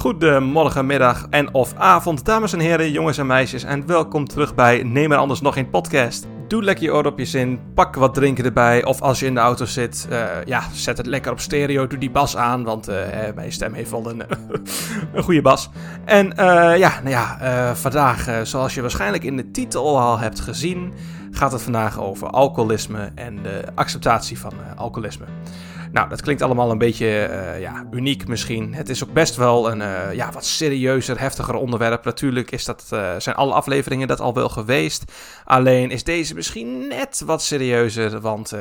Goedemorgen, middag en of avond, dames en heren, jongens en meisjes. En welkom terug bij Neem er anders nog een podcast. Doe lekker je oordopjes in, pak wat drinken erbij. Of als je in de auto zit, uh, ja, zet het lekker op stereo. Doe die bas aan, want uh, mijn stem heeft wel een, een goede bas. En uh, ja, nou ja, vandaag, zoals je waarschijnlijk in de titel al hebt gezien, gaat het vandaag over alcoholisme en de acceptatie van alcoholisme. Nou, dat klinkt allemaal een beetje uh, ja, uniek misschien. Het is ook best wel een uh, ja, wat serieuzer, heftiger onderwerp. Natuurlijk is dat, uh, zijn alle afleveringen dat al wel geweest. Alleen is deze misschien net wat serieuzer. Want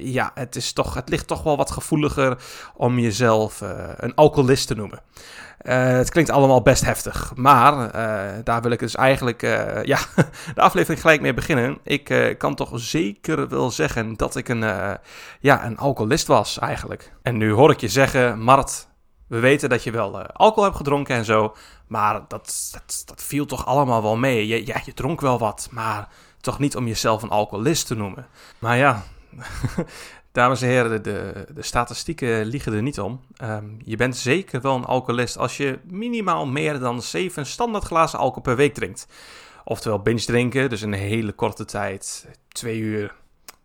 ja, het, is toch, het ligt toch wel wat gevoeliger om jezelf een alcoholist te noemen. Uh, het klinkt allemaal best heftig, maar uh, daar wil ik dus eigenlijk uh, ja, de aflevering gelijk mee beginnen. Ik kan toch zeker wel zeggen dat ik een, ja, een alcoholist was eigenlijk. En nu hoor ik je zeggen, Mart, we weten dat je wel alcohol hebt gedronken en zo, maar dat, dat, dat viel toch allemaal wel mee. Je, ja, je dronk wel wat, maar toch niet om jezelf een alcoholist te noemen. Maar ja, Dames en heren, de, de statistieken liegen er niet om. Um, je bent zeker wel een alcoholist als je minimaal meer dan 7 standaard glazen alcohol per week drinkt. Oftewel binge drinken, dus in een hele korte tijd, twee uur,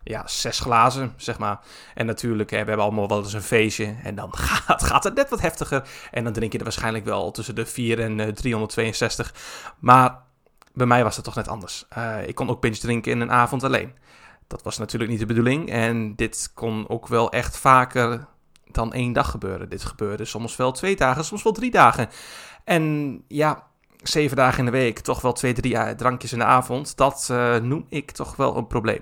ja, zes glazen, zeg maar. En natuurlijk, hè, we hebben allemaal wel eens een feestje en dan gaat, gaat het net wat heftiger. En dan drink je er waarschijnlijk wel tussen de 4 en uh, eh, 362. Maar bij mij was het toch net anders. Uh, ik kon ook binge drinken in een avond alleen. Dat was natuurlijk niet de bedoeling. En dit kon ook wel echt vaker dan één dag gebeuren. Dit gebeurde soms wel twee dagen, soms wel drie dagen. En ja, zeven dagen in de week, toch wel twee, drie eh, drankjes in de avond. Dat uh, noem ik toch wel een probleem.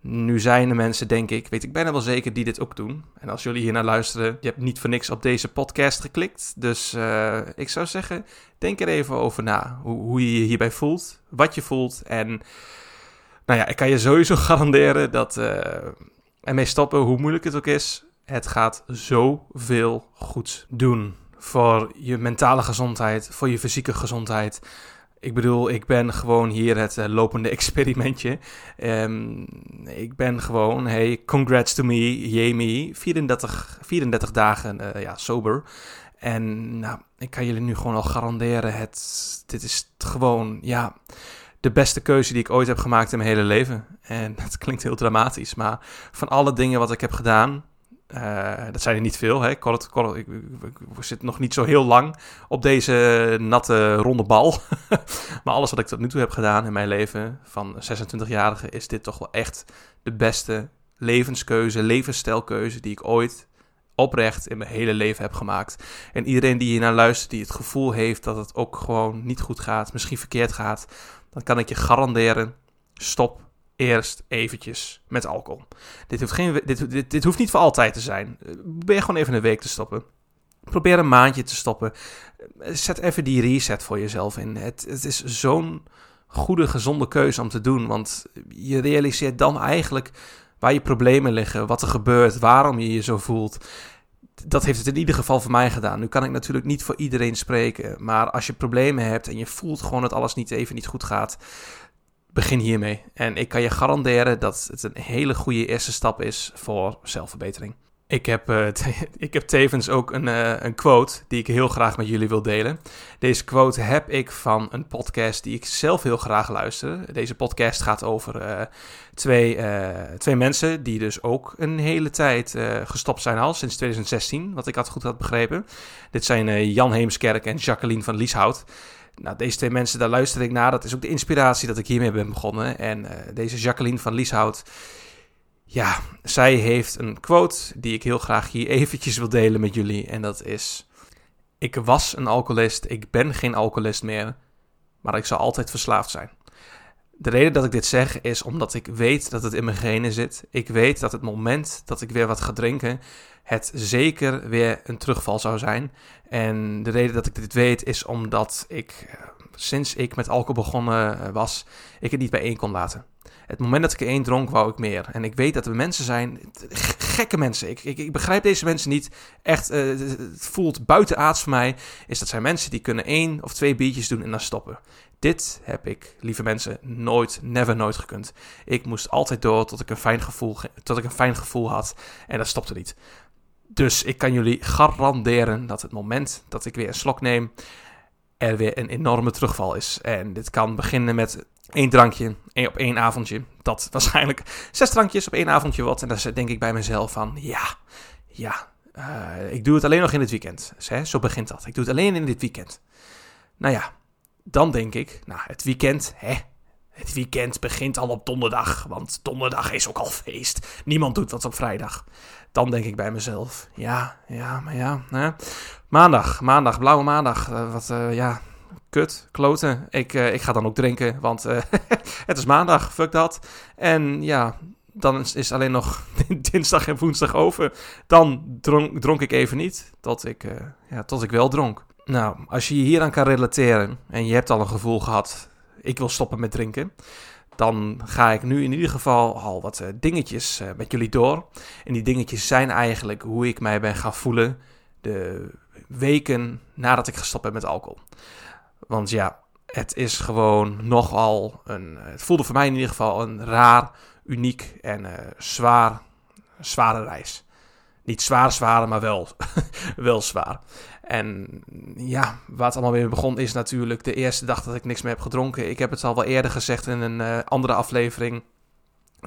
Nu zijn er mensen, denk ik, weet ik bijna wel zeker, die dit ook doen. En als jullie hier naar luisteren, je hebt niet voor niks op deze podcast geklikt. Dus uh, ik zou zeggen, denk er even over na. Hoe, hoe je je hierbij voelt, wat je voelt en nou ja, ik kan je sowieso garanderen dat uh, ermee stoppen, hoe moeilijk het ook is, het gaat zoveel goeds doen. Voor je mentale gezondheid, voor je fysieke gezondheid. Ik bedoel, ik ben gewoon hier het uh, lopende experimentje. Um, ik ben gewoon, hey, congrats to me, Jamie, 34, 34 dagen uh, ja, sober. En nou, ik kan jullie nu gewoon al garanderen, het, dit is gewoon, ja de beste keuze die ik ooit heb gemaakt in mijn hele leven. En dat klinkt heel dramatisch, maar van alle dingen wat ik heb gedaan, uh, dat zijn er niet veel. Hè? Ik, zit nog niet zo heel lang op deze natte ronde bal. maar alles wat ik tot nu toe heb gedaan in mijn leven van 26-jarige is dit toch wel echt de beste levenskeuze, levensstijlkeuze die ik ooit oprecht in mijn hele leven heb gemaakt. En iedereen die hier naar luistert, die het gevoel heeft dat het ook gewoon niet goed gaat, misschien verkeerd gaat, dan kan ik je garanderen, stop eerst eventjes met alcohol. Dit hoeft, geen, dit, dit, dit hoeft niet voor altijd te zijn. Probeer gewoon even een week te stoppen. Probeer een maandje te stoppen. Zet even die reset voor jezelf in. Het, het is zo'n goede, gezonde keuze om te doen. Want je realiseert dan eigenlijk waar je problemen liggen, wat er gebeurt, waarom je je zo voelt dat heeft het in ieder geval voor mij gedaan. Nu kan ik natuurlijk niet voor iedereen spreken. Maar als je problemen hebt en je voelt gewoon dat alles niet even niet goed gaat. Begin hiermee. En ik kan je garanderen dat het een hele goede eerste stap is voor zelfverbetering. Ik heb, uh, ik heb tevens ook een, uh, een quote die ik heel graag met jullie wil delen. Deze quote heb ik van een podcast die ik zelf heel graag luister. Deze podcast gaat over uh, twee, twee mensen die dus ook een hele tijd gestopt zijn al, sinds 2016, wat ik had goed had begrepen. Dit zijn Jan Heemskerk en Jacqueline van Lieshout. Nou, deze twee mensen, daar luister ik naar. Dat is ook de inspiratie dat ik hiermee ben begonnen. En deze Jacqueline van Lieshout ja, zij heeft een quote die ik heel graag hier eventjes wil delen met jullie. En dat is: Ik was een alcoholist, ik ben geen alcoholist meer, maar ik zal altijd verslaafd zijn. De reden dat ik dit zeg is omdat ik weet dat het in mijn genen zit. Ik weet dat het moment dat ik weer wat ga drinken, het zeker weer een terugval zou zijn. En de reden dat ik dit weet is omdat ik, eh, sinds ik met alcohol begonnen eh, was, ik het niet bijeen kon laten het moment dat ik er één dronk, wou ik meer. En ik weet dat er mensen zijn, gekke mensen. Ik, ik, ik begrijp deze mensen niet. Echt, uh, het voelt buitenaards voor mij. Is dat zijn mensen die kunnen één of twee biertjes doen en dan stoppen. Dit heb ik, lieve mensen, nooit, never nooit gekund. Ik moest altijd door tot ik een fijn gevoel, tot ik een fijn gevoel had. En dat stopte niet. Dus ik kan jullie garanderen dat het moment dat ik weer een slok neem, er weer een enorme terugval is. En dit kan beginnen met één drankje op één avondje. Dat waarschijnlijk zes drankjes op één avondje wordt. En dan denk ik bij mezelf van, ja, ja, uh, ik doe het alleen nog in het weekend. Dus, zo begint dat. Ik doe het alleen in dit weekend. Nou ja, dan denk ik, nou, het weekend, hè, het weekend begint al op donderdag, want donderdag is ook al feest. Niemand doet wat op vrijdag. Dan denk ik bij mezelf, ja, ja, maar ja. Hè? Maandag, maandag, blauwe maandag. Uh, wat, uh, ja, kut, kloten. Ik, uh, ik ga dan ook drinken, want het is maandag, fuck dat. En ja, dan is alleen nog dinsdag en woensdag over. Dan dronk, dronk ik even niet, tot ik, ja, tot ik wel dronk. Nou, als je je hier aan kan relateren en je hebt al een gevoel gehad, ik wil stoppen met drinken, dan ga ik nu in ieder geval al wat uh, dingetjes uh, met jullie door. En die dingetjes zijn eigenlijk hoe ik mij ben gaan voelen de weken nadat ik gestopt ben met alcohol. Want ja, het is gewoon nogal een. Het voelde voor mij in ieder geval een raar, uniek en uh, zwaar, zware reis. Niet zwaar, zware, maar wel, wel zwaar. En ja, waar het allemaal weer begon is natuurlijk de eerste dag dat ik niks meer heb gedronken. Ik heb het al wel eerder gezegd in een uh, andere aflevering.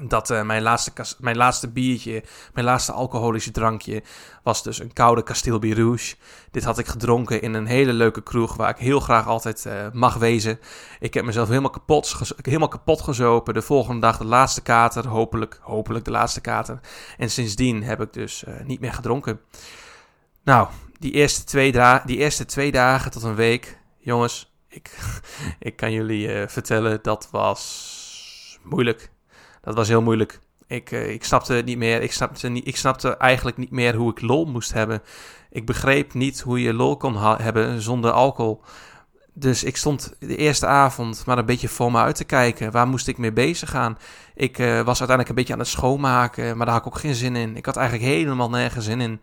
Dat uh, mijn, laatste mijn laatste biertje, mijn laatste alcoholische drankje, was dus een koude Castilbi Rouge. Dit had ik gedronken in een hele leuke kroeg waar ik heel graag altijd uh, mag wezen. Ik heb mezelf helemaal kapot, helemaal kapot gezopen. De volgende dag de laatste kater, hopelijk, hopelijk de laatste kater. En sindsdien heb ik dus uh, niet meer gedronken. Nou, die eerste, twee die eerste twee dagen tot een week, jongens, ik, ik kan jullie vertellen, dat was moeilijk. Dat was heel moeilijk. Ik, uh, ik snapte het niet meer. Ik snapte, niet, ik snapte eigenlijk niet meer hoe ik lol moest hebben. Ik begreep niet hoe je lol kon hebben zonder alcohol. Dus ik stond de eerste avond maar een beetje voor me uit te kijken. Waar moest ik mee bezig gaan? Ik uh, was uiteindelijk een beetje aan het schoonmaken, maar daar had ik ook geen zin in. Ik had eigenlijk helemaal nergens zin in.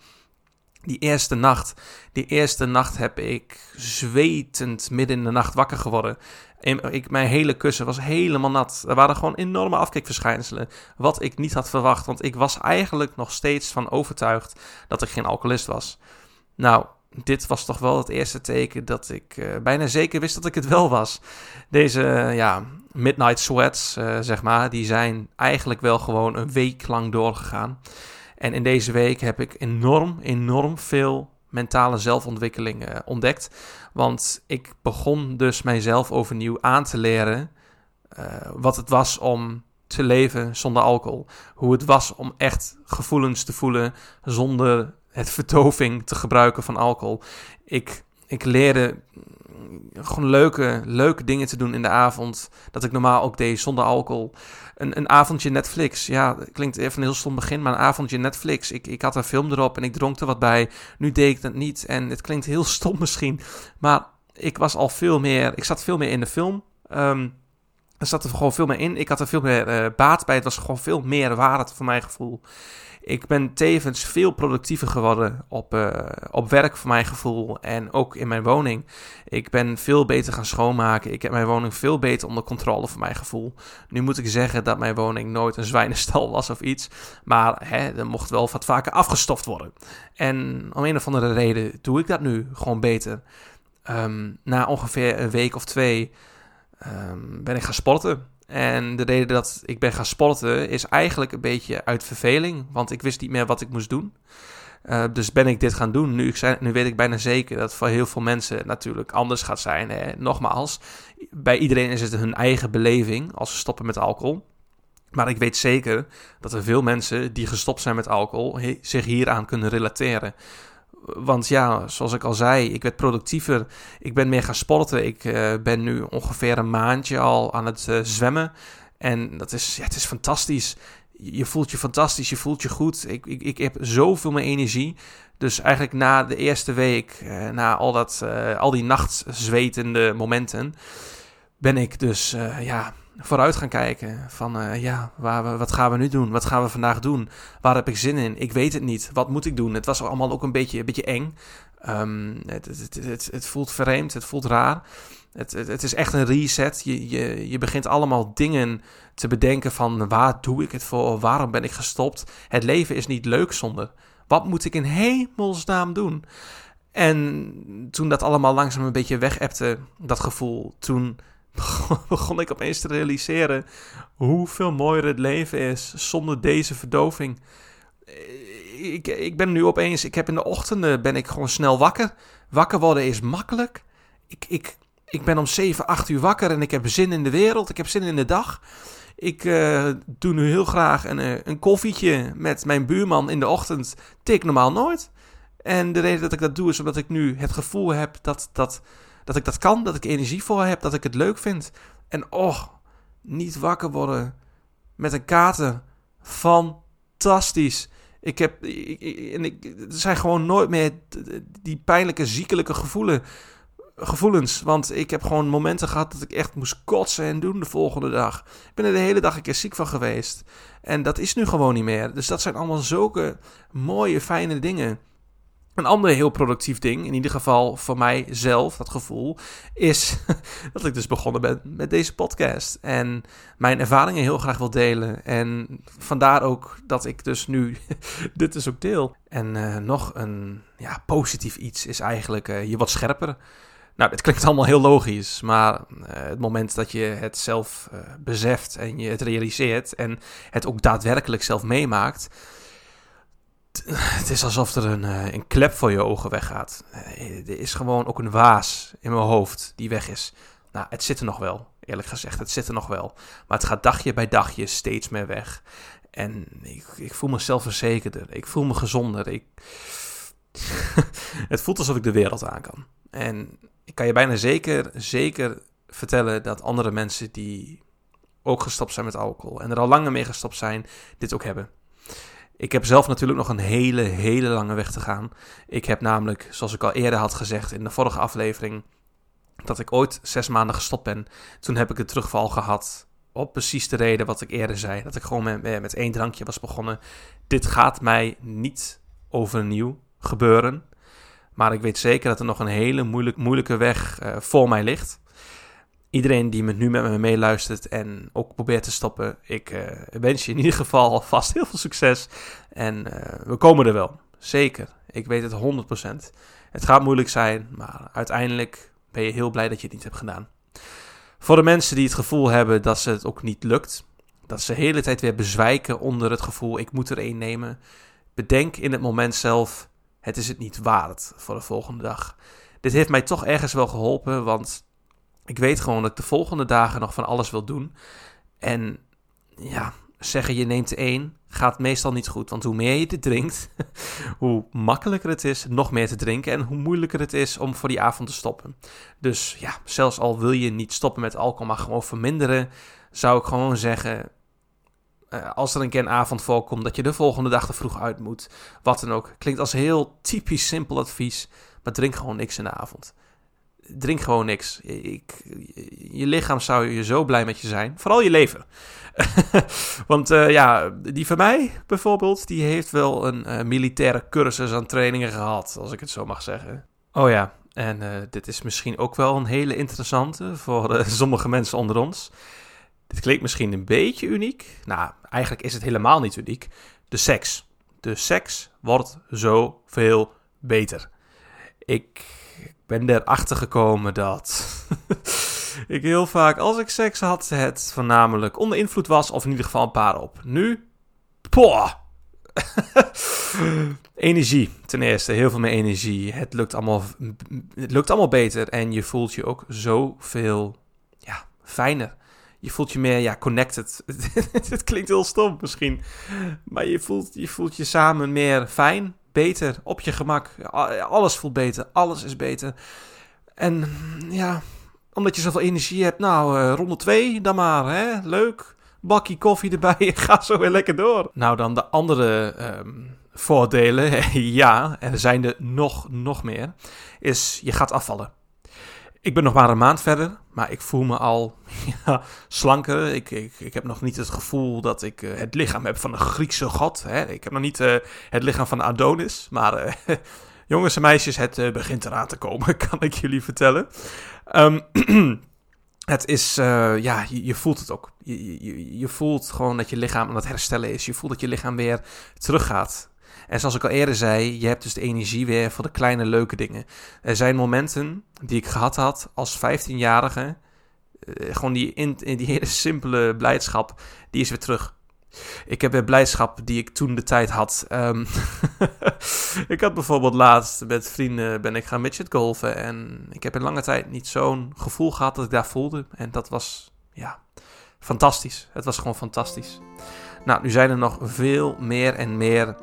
Die eerste nacht, die eerste nacht heb ik zwetend midden in de nacht wakker geworden. Ik, mijn hele kussen was helemaal nat. Er waren gewoon enorme afkikverschijnselen. Wat ik niet had verwacht, want ik was eigenlijk nog steeds van overtuigd dat ik geen alcoholist was. Nou, dit was toch wel het eerste teken dat ik uh, bijna zeker wist dat ik het wel was. Deze uh, ja, midnight sweats, uh, zeg maar, die zijn eigenlijk wel gewoon een week lang doorgegaan. En in deze week heb ik enorm, enorm veel mentale zelfontwikkeling uh, ontdekt. Want ik begon dus mijzelf overnieuw aan te leren uh, wat het was om te leven zonder alcohol. Hoe het was om echt gevoelens te voelen zonder het verdoving te gebruiken van alcohol. Ik, ik leerde gewoon leuke, leuke dingen te doen in de avond. Dat ik normaal ook deed zonder alcohol. Een, een avondje Netflix. Ja, klinkt even een heel stom begin, maar een avondje Netflix. Ik, ik had een film erop en ik dronk er wat bij. Nu deed ik dat niet en het klinkt heel stom misschien. Maar ik was al veel meer, ik zat veel meer in de film. Um, er zat er gewoon veel meer in. Ik had er veel meer uh, baat bij. Het was gewoon veel meer waarde voor mijn gevoel. Ik ben tevens veel productiever geworden op, uh, op werk voor mijn gevoel en ook in mijn woning. Ik ben veel beter gaan schoonmaken. Ik heb mijn woning veel beter onder controle voor mijn gevoel. Nu moet ik zeggen dat mijn woning nooit een zwijnenstal was of iets. Maar hè, er mocht wel wat vaker afgestoft worden. En om een of andere reden doe ik dat nu gewoon beter. Um, na ongeveer een week of twee um, ben ik gaan sporten. En de reden dat ik ben gaan sporten is eigenlijk een beetje uit verveling, want ik wist niet meer wat ik moest doen. Uh, dus ben ik dit gaan doen. Nu, ik zei, nu weet ik bijna zeker dat voor heel veel mensen natuurlijk anders gaat zijn. Hè. Nogmaals, bij iedereen is het hun eigen beleving als ze stoppen met alcohol. Maar ik weet zeker dat er veel mensen die gestopt zijn met alcohol zich hieraan kunnen relateren. Want ja, zoals ik al zei, ik werd productiever. Ik ben meer gaan sporten. Ik uh, ben nu ongeveer een maandje al aan het uh, zwemmen. En dat is, ja, het is fantastisch. Je voelt je fantastisch, je voelt je goed. Ik, ik, ik heb zoveel meer energie. Dus eigenlijk na de eerste week, uh, na al, dat, al die nachtzwetende momenten, ben ik dus ja, vooruit gaan kijken. Van uh, ja, waar, wat gaan we nu doen? Wat gaan we vandaag doen? Waar heb ik zin in? Ik weet het niet. Wat moet ik doen? Het was allemaal ook een beetje, een beetje eng. Um, het, het, het, het, voelt vreemd, het voelt raar. Het, het, is echt een reset. Je, je, je begint allemaal dingen te bedenken van waar doe ik het voor? Waarom ben ik gestopt? Het leven is niet leuk zonder. Wat moet ik in hemelsnaam doen? En toen dat allemaal langzaam een beetje wegepte, dat gevoel, toen begon ik opeens te realiseren hoeveel mooier het leven is zonder deze verdoving. Ik, ik ben nu opeens, ik heb in de ochtenden ben ik gewoon snel wakker. Wakker worden is makkelijk. Ik, ik, ik ben om 7, 8 uur wakker en ik heb zin in de wereld. Ik heb zin in de dag. Ik uh, doe nu heel graag een, eh, een koffietje met mijn buurman in de ochtend. Tik normaal nooit. En de reden dat ik dat doe is omdat ik nu het gevoel heb dat, dat, dat ik dat kan. Dat ik energie voor heb. Dat ik het leuk vind. En oh, niet wakker worden met een kater. Fantastisch. Ik heb, en ik, er zijn gewoon nooit meer die pijnlijke, ziekelijke gevoelens. Want ik heb gewoon momenten gehad dat ik echt moest kotsen en doen de volgende dag. Ik ben er de hele dag een keer ziek van geweest. En dat is nu gewoon niet meer. Dus dat zijn allemaal zulke mooie, fijne dingen. Een ander heel productief ding, in ieder geval voor mij zelf, dat gevoel, is dat ik dus begonnen ben met deze podcast. En mijn ervaringen heel graag wil delen. En vandaar ook dat ik dus nu dit dus ook deel. En uh, nog een ja, positief iets is eigenlijk uh, je wat scherper nou, het klinkt allemaal heel logisch, maar uh, het moment dat je het zelf beseft en je het realiseert en het ook daadwerkelijk zelf meemaakt, het is alsof er een, uh, een klep voor je ogen weggaat. er is gewoon ook een waas in mijn hoofd die weg is. Nou, het zit er nog wel, eerlijk gezegd, het zit er nog wel. Maar het gaat dagje bij dagje steeds meer weg. En ik, ik voel mezelf verzekerder, ik voel me gezonder. Ik... het voelt alsof ik de wereld aan kan. En ik kan je bijna zeker, zeker vertellen dat andere mensen die ook gestopt zijn met alcohol en er al langer mee gestopt zijn, dit ook hebben. Ik heb zelf natuurlijk nog een hele, hele lange weg te gaan. Ik heb namelijk, zoals ik al eerder had gezegd in de vorige aflevering, dat ik ooit zes maanden gestopt ben. Toen heb ik een terugval gehad op precies de reden wat ik eerder zei. Dat ik gewoon met, met één drankje was begonnen. Dit gaat mij niet overnieuw gebeuren. Maar ik weet zeker dat er nog een hele moeilijk, moeilijke weg uh, voor mij ligt. Iedereen die me nu met me meeluistert en ook probeert te stoppen, ik uh, wens je in ieder geval alvast heel veel succes. En uh, we komen er wel. Zeker. Ik weet het 100%. Het gaat moeilijk zijn, maar uiteindelijk ben je heel blij dat je het niet hebt gedaan. Voor de mensen die het gevoel hebben dat ze het ook niet lukt, dat ze de hele tijd weer bezwijken onder het gevoel: ik moet er één nemen. Bedenk in het moment zelf het is het niet waard voor de volgende dag. Dit heeft mij toch ergens wel geholpen, want ik weet gewoon dat ik de volgende dagen nog van alles wil doen. En ja, zeggen je neemt één gaat meestal niet goed. Want hoe meer je het drinkt, hoe makkelijker het is nog meer te drinken. En hoe moeilijker het is om voor die avond te stoppen. Dus ja, zelfs al wil je niet stoppen met alcohol, maar gewoon verminderen, zou ik gewoon zeggen: uh, als er een keer een avond voorkomt dat je de volgende dag te vroeg uit moet, wat dan ook. Klinkt als heel typisch simpel advies, maar drink gewoon niks in de avond. Drink gewoon niks. Ik, je lichaam zou je zo blij met je zijn. Vooral je lever. Want uh, ja, die van mij bijvoorbeeld, die heeft wel een uh, militaire cursus aan trainingen gehad, als ik het zo mag zeggen. Oh ja, en dit is misschien ook wel een hele interessante voor sommige mensen onder ons. Dit klinkt misschien een beetje uniek. Nou, eigenlijk is het helemaal niet uniek. De seks. De seks wordt zoveel beter. Ik ben erachter gekomen dat ik heel vaak, als ik seks had, het voornamelijk onder invloed was, of in ieder geval een paar op. Nu, poh! energie, ten eerste, heel veel meer energie. Het lukt allemaal, het lukt allemaal beter en je voelt je ook zoveel ja, fijner je voelt je meer ja, connected. Het klinkt heel stom misschien. Maar je voelt, je voelt je samen meer fijn, beter, op je gemak. Alles voelt beter, alles is beter. En ja, omdat je zoveel energie hebt, nou, uh, ronde 2 dan maar, hè? Leuk. Bakkie koffie erbij, ga zo weer lekker door. Nou, dan de andere um, voordelen, ja, er zijn er nog, nog meer, is je gaat afvallen. Ik ben nog maar een maand verder, maar ik voel me al ja, slanker. Ik, ik, ik heb nog niet het gevoel dat ik uh, het lichaam heb van een Griekse god. Hè? Ik heb nog niet uh, het lichaam van Adonis. Maar uh, jongens en meisjes, het begint eraan te komen, kan ik jullie vertellen. Um, het is, ja, je, je, voelt het ook. Je, je, je voelt gewoon dat je lichaam aan het herstellen is. Je voelt dat je lichaam weer teruggaat En zoals ik al eerder zei, je hebt dus de energie weer voor de kleine leuke dingen. Er zijn momenten die ik gehad had als 15-jarige. Eh, gewoon die, in, die hele simpele blijdschap, die is weer terug. Ik heb weer blijdschap die ik toen de tijd had. Um, ik had bijvoorbeeld laatst met vrienden ben ik gaan midget golfen. En ik heb in lange tijd niet zo'n gevoel gehad dat ik daar voelde. En dat was, ja, fantastisch. Het was gewoon fantastisch. Nou, nu zijn er nog veel meer en meer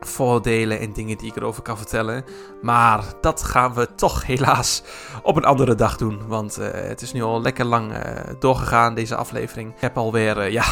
voordelen en dingen die ik erover kan vertellen. Maar dat gaan we toch helaas op een andere dag doen. Want uh, het is nu al lekker lang uh, doorgegaan, deze aflevering. Ik heb alweer, uh, ja,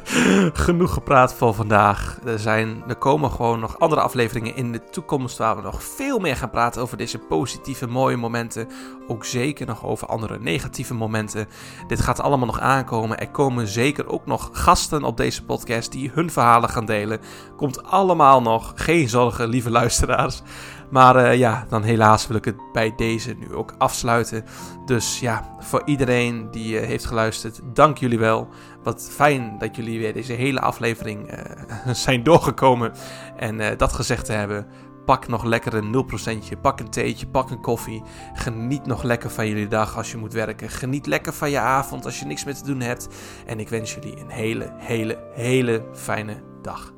genoeg gepraat voor vandaag. Er, zijn, er komen gewoon nog andere afleveringen in de toekomst waar we nog veel meer gaan praten over deze positieve, mooie momenten. Ook zeker nog over andere negatieve momenten. Dit gaat allemaal nog aankomen. Er komen zeker ook nog gasten op deze podcast die hun verhalen gaan delen. Komt allemaal geen zorgen, lieve luisteraars. Maar uh, ja, dan helaas wil ik het bij deze nu ook afsluiten. Dus ja, voor iedereen die uh, heeft geluisterd, dank jullie wel. Wat fijn dat jullie weer deze hele aflevering uh, zijn doorgekomen. En dat gezegd te hebben, pak nog lekker een 0%. Pak een theetje, pak een koffie. Geniet nog lekker van jullie dag als je moet werken. Geniet lekker van je avond als je niks meer te doen hebt. En ik wens jullie een hele, hele, hele fijne dag.